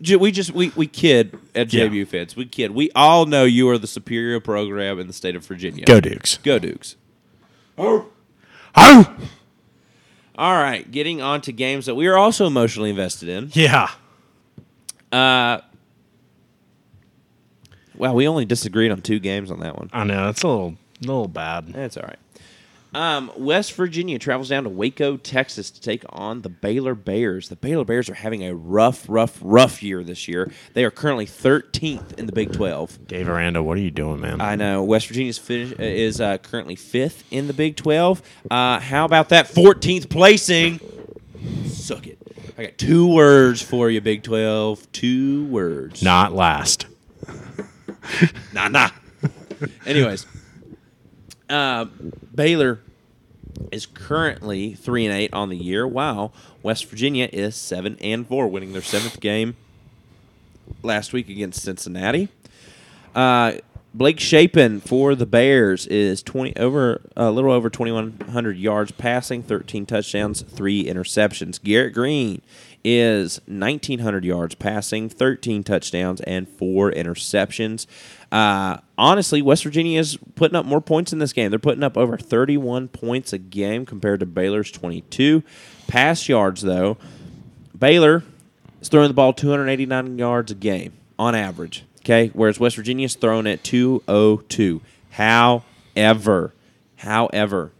no, We just we, we kid at Yeah. JMU fans. We kid. We all know you are the superior program in the state of Virginia. Go Dukes. Go Dukes. Oh. Oh! All right, getting on to games that we are also emotionally invested in. Yeah. Uh, wow, we only disagreed on two games on that one. I know. It's a little little bad. That's all right. Um, West Virginia travels down to Waco, Texas to take on the Baylor Bears. The Baylor Bears are having a rough, rough, rough year this year. They are currently 13th in the Big 12. Dave Aranda, what are you doing, man? I know West Virginia finish, uh, is uh, currently fifth in the Big 12. Uh, how about that 14th placing? Suck it. I got two words for you, Big 12. Two words. Not last. Nah, nah. Anyways, uh, Baylor is currently three and eight on the year, while West Virginia is seven and four, winning their seventh game last week against Cincinnati. Uh, Blake Shapen for the Bears is twenty over a little over twenty one hundred yards passing, thirteen touchdowns, three interceptions. Garrett Greene is nineteen hundred yards passing, thirteen touchdowns, and four interceptions. Uh, honestly, West Virginia is putting up more points in this game. They're putting up over thirty one points a game compared to Baylor's twenty two. Pass yards though, Baylor is throwing the ball 289 yards a game on average. Okay, whereas West Virginia is throwing at 202. However, however,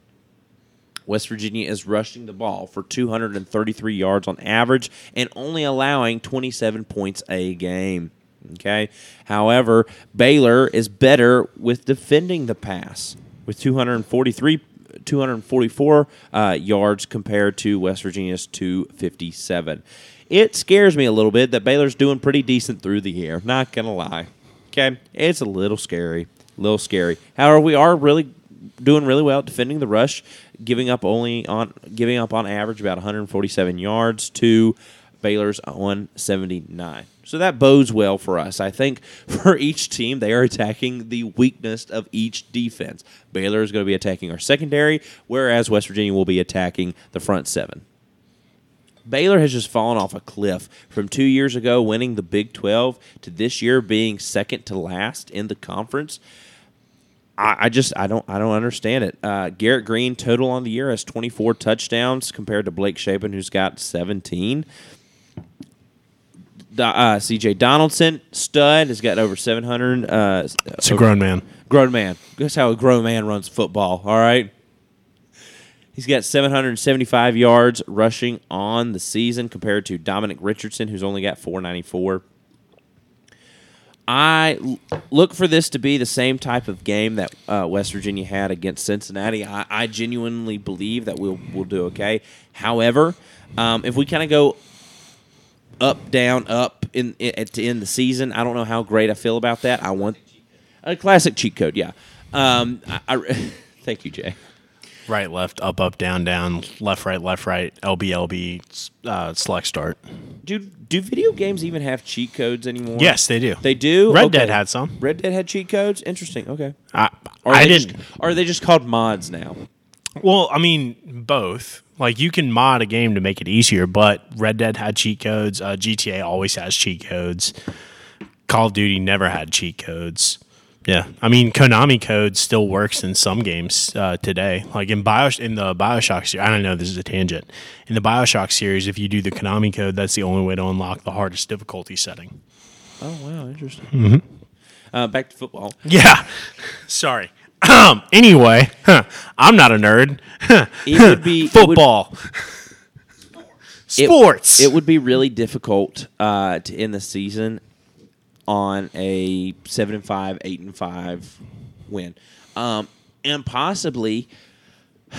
West Virginia is rushing the ball for 233 yards on average and only allowing 27 points a game. Okay. However, Baylor is better with defending the pass with 243 244 uh, yards compared to West Virginia's 257. It scares me a little bit that Baylor's doing pretty decent through the air. Not gonna lie. Okay, it's a little scary, a little scary. However, we are really doing really well defending the rush, giving up only on giving up on average about 147 yards to Baylor's 179. So that bodes well for us. I think for each team, they are attacking the weakness of each defense. Baylor is going to be attacking our secondary, whereas West Virginia will be attacking the front seven. Baylor has just fallen off a cliff from two years ago winning the Big 12 to this year being second to last in the conference. I, I just I don't I don't understand it. Uh, Garrett Greene total on the year has 24 touchdowns compared to Blake Shapen who's got 17. Uh, C.J. Donaldson, stud, has got over 700. Uh, It's a grown man. grown man. That's how a grown man runs football. All right. He's got 775 yards rushing on the season compared to Dominic Richardson, who's only got 494. I look for this to be the same type of game that uh, West Virginia had against Cincinnati. I, I genuinely believe that we'll we'll do okay. However, um, if we kind of go up, down, up in, in at to end of the season, I don't know how great I feel about that. I want a classic cheat code. Yeah. Um, I, I thank you, Jay. Right, left, up, up, down, down, left, right, left, right, LB, LB, uh, select start. Do do video games even have cheat codes anymore? Yes, they do. they do. Red Okay. Dead had some. Red Dead had cheat codes. Interesting. Okay. I, Or I they didn't. Are they just called mods now? Well, I mean, both. Like you can mod a game to make it easier, but Red Dead had cheat codes. Uh, GTA always has cheat codes. Call of Duty never had cheat codes. Yeah, I mean Konami code still works in some games uh, today. Like in Bio in the Bioshock series, I don't know. This is a tangent. In the Bioshock series, if you do the Konami code, that's the only way to unlock the hardest difficulty setting. Oh wow, interesting. Mm-hmm. Uh, back to football. Yeah. Sorry. anyway, huh, I'm not a nerd. It would be it would- Football. it- Sports. It, would be really difficult uh, to end the season on a seven and five, eight and five win, um, and possibly.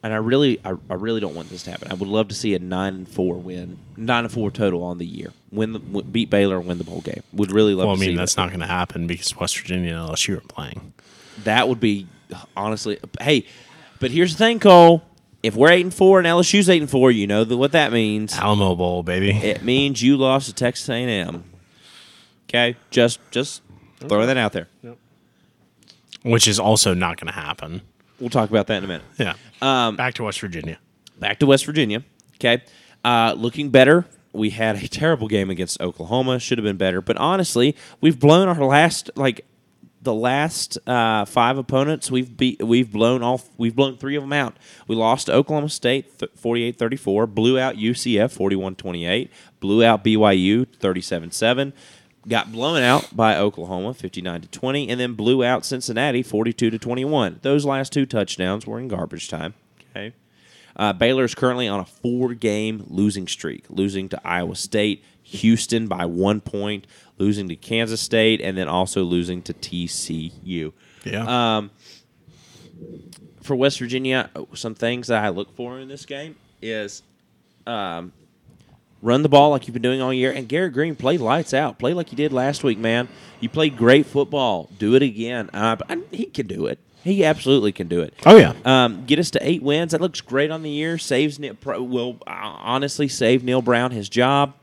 And I really, I, I really don't want this to happen. I would love to see a nine and four win, nine and four total on the year. Win the win- beat Baylor, and win the bowl game. Would really love. well, I mean that's that. not going to happen because West Virginia and LSU are playing. That would be honestly. Hey, but here's the thing, Cole. If we're eight and four and LSU's eight and four, you know what that means. Alamo Bowl, baby. It means you lost to Texas A&M. Okay, just just throw that out there. Yep. Which is also not going to happen. We'll talk about that in a minute. Yeah. Um, Back to West Virginia. back to West Virginia. Okay, uh, looking better. We had a terrible game against Oklahoma. Should have been better, but honestly, we've blown our last like the last uh, five opponents. We've beat. We've blown all. We've blown three of them out. We lost to Oklahoma State th- 48-34, Blew out UCF 41-28. Blew out BYU 37-7. Got blown out by Oklahoma 59 to 20 and then blew out Cincinnati 42 to 21. Those last two touchdowns were in garbage time. Okay. Uh, Baylor is currently on a four game losing streak, losing to Iowa State, Houston by one point, losing to Kansas State, and then also losing to TCU. Yeah. Um, for West Virginia, some things that I look for in this game is um, run the ball like you've been doing all year, and Garrett Greene play lights out. Play like you did last week, man. You played great football. Do it again. Uh, and he can do it. He absolutely can do it. oh yeah. Um, get us to eight wins. That looks great on the year. Saves Neal, will uh, honestly save Neal Brown his job.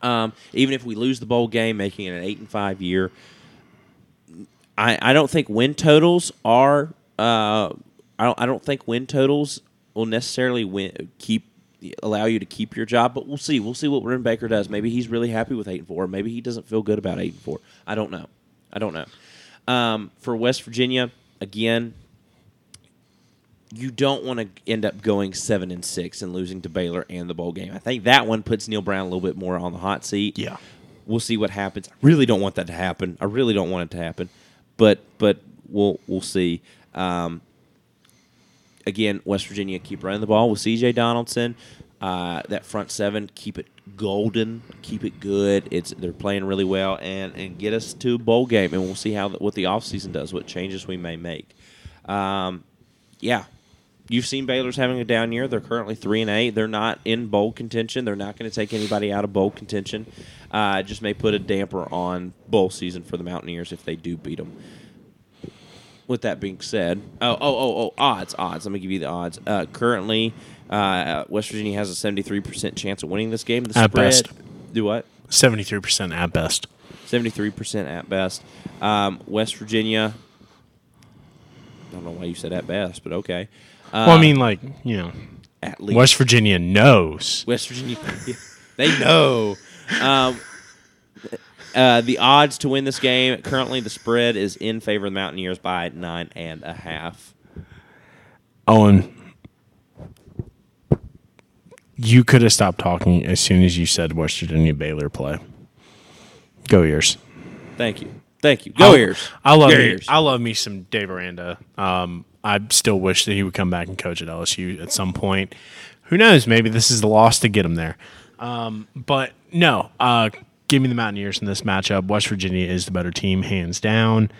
Um, even if we lose the bowl game, making it an eight and five year. I, I don't think win totals are. Uh, I don't I don't think win totals will necessarily win keep allow you to keep your job, but we'll see. We'll see what Wren Baker does. Maybe he's really happy with eight and four. Maybe he doesn't feel good about eight and four. I don't know. I don't know. Um, for West Virginia, again, you don't want to end up going seven and six and losing to Baylor and the bowl game. I think that one puts Neal Brown a little bit more on the hot seat. Yeah. We'll see what happens. I really don't want that to happen. I really don't want it to happen, but but we'll we'll see. Um, again, West Virginia keep running the ball with C.J. Donaldson. Uh, that front seven, keep it golden, keep it good. It's they're playing really well, and and get us to a bowl game, and we'll see how what the offseason does, what changes we may make. Um, yeah, you've seen Baylor's having a down year. They're currently three and eight. They're not in bowl contention. They're not going to take anybody out of bowl contention. Uh, just may put a damper on bowl season for the Mountaineers if they do beat them. With that being said, oh oh oh oh odds odds. Let me give you the odds. Uh, currently, uh, West Virginia has a seventy three percent chance of winning this game. The At spread, best. do what? Seventy three percent at best. Seventy three percent at best. Um, West Virginia. I don't know why you said at best, but okay. Uh, well, I mean, like you know, at least West Virginia knows. West Virginia. they know. Um, uh, the odds to win this game currently the spread is in favor of the Mountaineers by nine and a half. Owen, you could have stopped talking as soon as you said West Virginia Baylor play. Go Ears. Thank you, thank you. Go I- Ears. I love Go me. Ears. I love me some Dave Aranda. Um, I still wish that he would come back and coach at LSU at some point. Who knows? Maybe this is the loss to get him there. Um, but no, uh, give me the Mountaineers in this matchup. West Virginia is the better team, hands down.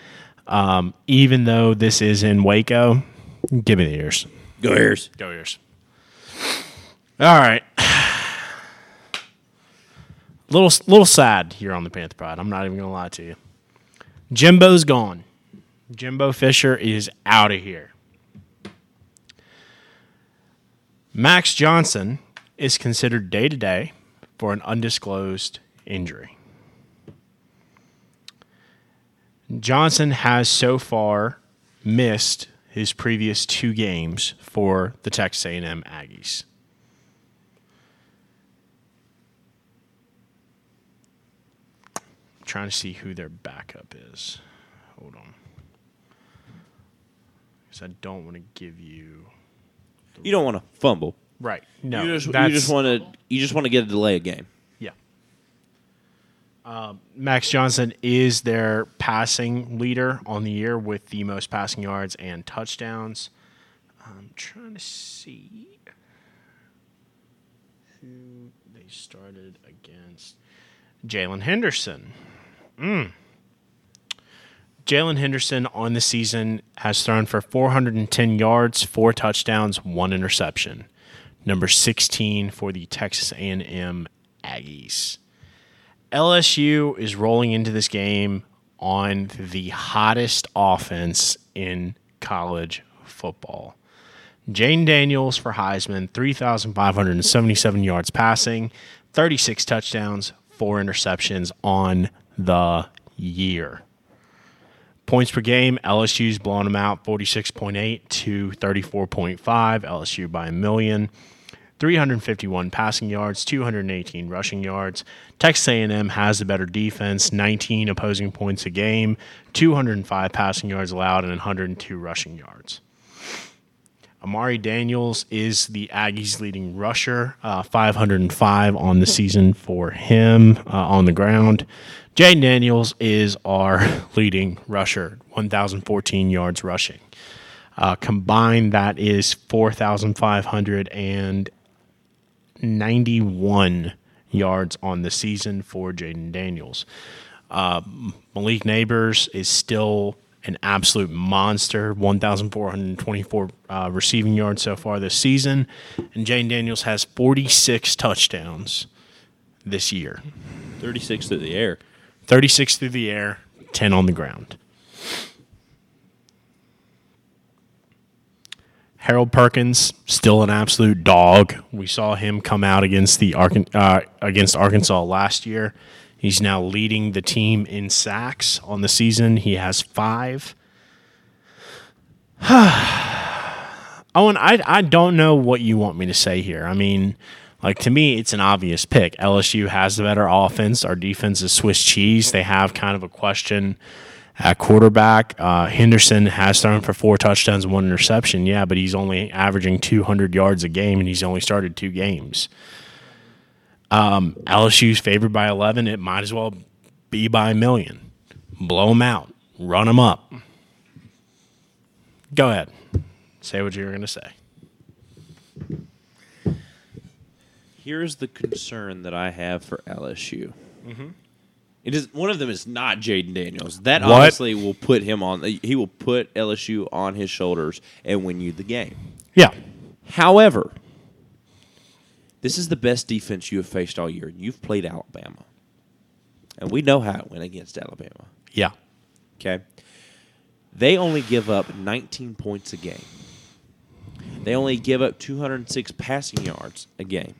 Um, even though this is in Waco, give me the ears. Go Ears. Go ears. All right. Little little sad here on the Panther Pod. I'm not even gonna lie to you. Jimbo's gone. Jimbo Fisher is out of here. Max Johnson is considered day to day for an undisclosed injury. Johnson has so far missed his previous two games for the Texas A&M Aggies. trying to see who their backup is. Hold on. Because I don't want to give you. You don't want to fumble. Right. No. you just you just want to you just want to get a delay a game. Um, Max Johnson is their passing leader on the year with the most passing yards and touchdowns. I'm trying to see who they started against. Jaylen Henderson. Mm. Jaylen Henderson on the season has thrown for 410 yards, four touchdowns, one interception. Number 16 for the Texas A&M Aggies. LSU is rolling into this game on the hottest offense in college football. Jayden Daniels for Heisman, 3,577 yards passing, 36 touchdowns, four interceptions on the year. Points per game, LSU's blowing them out 46.8 to 34.5. LSU by a million. 351 passing yards, 218 rushing yards. Texas A&M has the better defense, 19 opposing points a game, 205 passing yards allowed, and 102 rushing yards. Amari Daniels is the Aggies' leading rusher, uh, 505 on the season for him uh, on the ground. Jayden Daniels is our leading rusher, 1,014 yards rushing. Uh, combined, that is 4,591 yards on the season for Jayden Daniels. Uh, Malik Nabers is still an absolute monster, 1,424 uh, receiving yards so far this season. And Jayden Daniels has 46 touchdowns this year 36 through the air. 36 through the air, 10 on the ground. Harold Perkins still an absolute dog. We saw him come out against the uh, against Arkansas last year. He's now leading the team in sacks on the season. He has five. Owen, I I don't know what you want me to say here. I mean, like to me, it's an obvious pick. LSU has the better offense. Our defense is Swiss cheese. They have kind of a question at quarterback. Uh, Henderson has thrown for four touchdowns one interception. Yeah, but he's only averaging 200 yards a game, and he's only started two games. Um, LSU's favored by 11. It might as well be by a million. Blow them out. Run them up. Go ahead. Say what you were going to say. Here's the concern that I have for LSU. It is one of them is not Jayden Daniels. That What? obviously will put him on. He will put LSU on his shoulders and win you the game. Yeah. However, this is the best defense you have faced all year. You've played Alabama, and we know how it went against Alabama. Yeah. Okay. They only give up 19 points a game. They only give up 206 passing yards a game.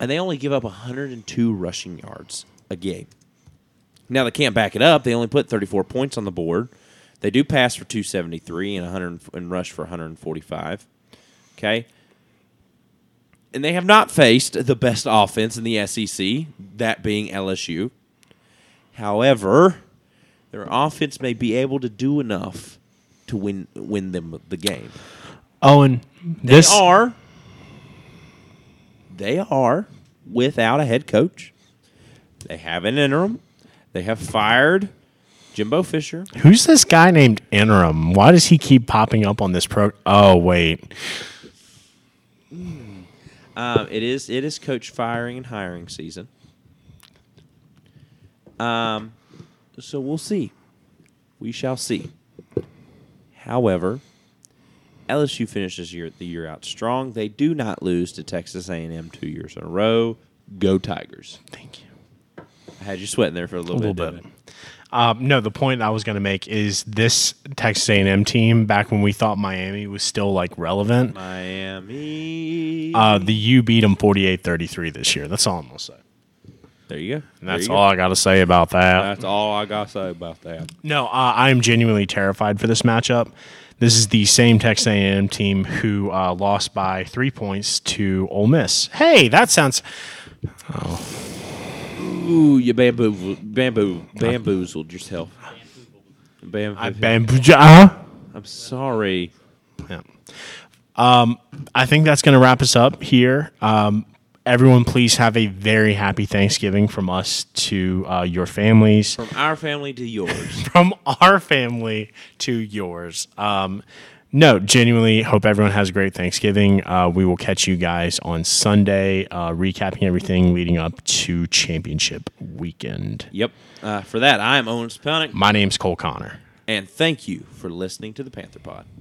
And they only give up 102 rushing yards a game. Now they can't back it up. They only put 34 points on the board. They do pass for 273 and 100 and rush for 145. Okay? And they have not faced the best offense in the SEC, that being LSU. However, their offense may be able to do enough to win win them the game. Owen, They this are they are without a head coach. They have an interim. They have fired Jimbo Fisher. Who's this guy named Interim? Why does he keep popping up on this pro? Oh wait, Um, it is it is coach firing and hiring season. Um, so we'll see. We shall see. However, LSU finishes year the year out strong. They do not lose to Texas A&M two years in a row. Go Tigers! thank you. Had you sweating there for a little, A little bit. bit. Um, no, the point I was going to make is this Texas A&M team back when we thought Miami was still like relevant. Miami. Uh, the U beat them 48-33 this year. That's all I'm going to say. there you go. And that's all go. I got to say about that. That's all I got to say about that. No, uh, I am genuinely terrified for this matchup. This is the same Texas A&M team who uh, lost by three points to Ole Miss. Hey, that sounds. Ooh, you bamboo, bamboo, bamboozled yourself. Bam- I bamboo. Uh, I'm sorry. Yeah. Um, I think that's going to wrap us up here. Um, everyone, please have a very happy Thanksgiving from us to uh, your families, From our family to yours. from our family to yours. Um, no, genuinely hope everyone has a great Thanksgiving. Uh, we will catch you guys on Sunday, uh, recapping everything leading up to championship weekend. yep. Uh, for that, I am Owen Spelnick, My name's Cole Connor. and thank you for listening to the Panther Pod.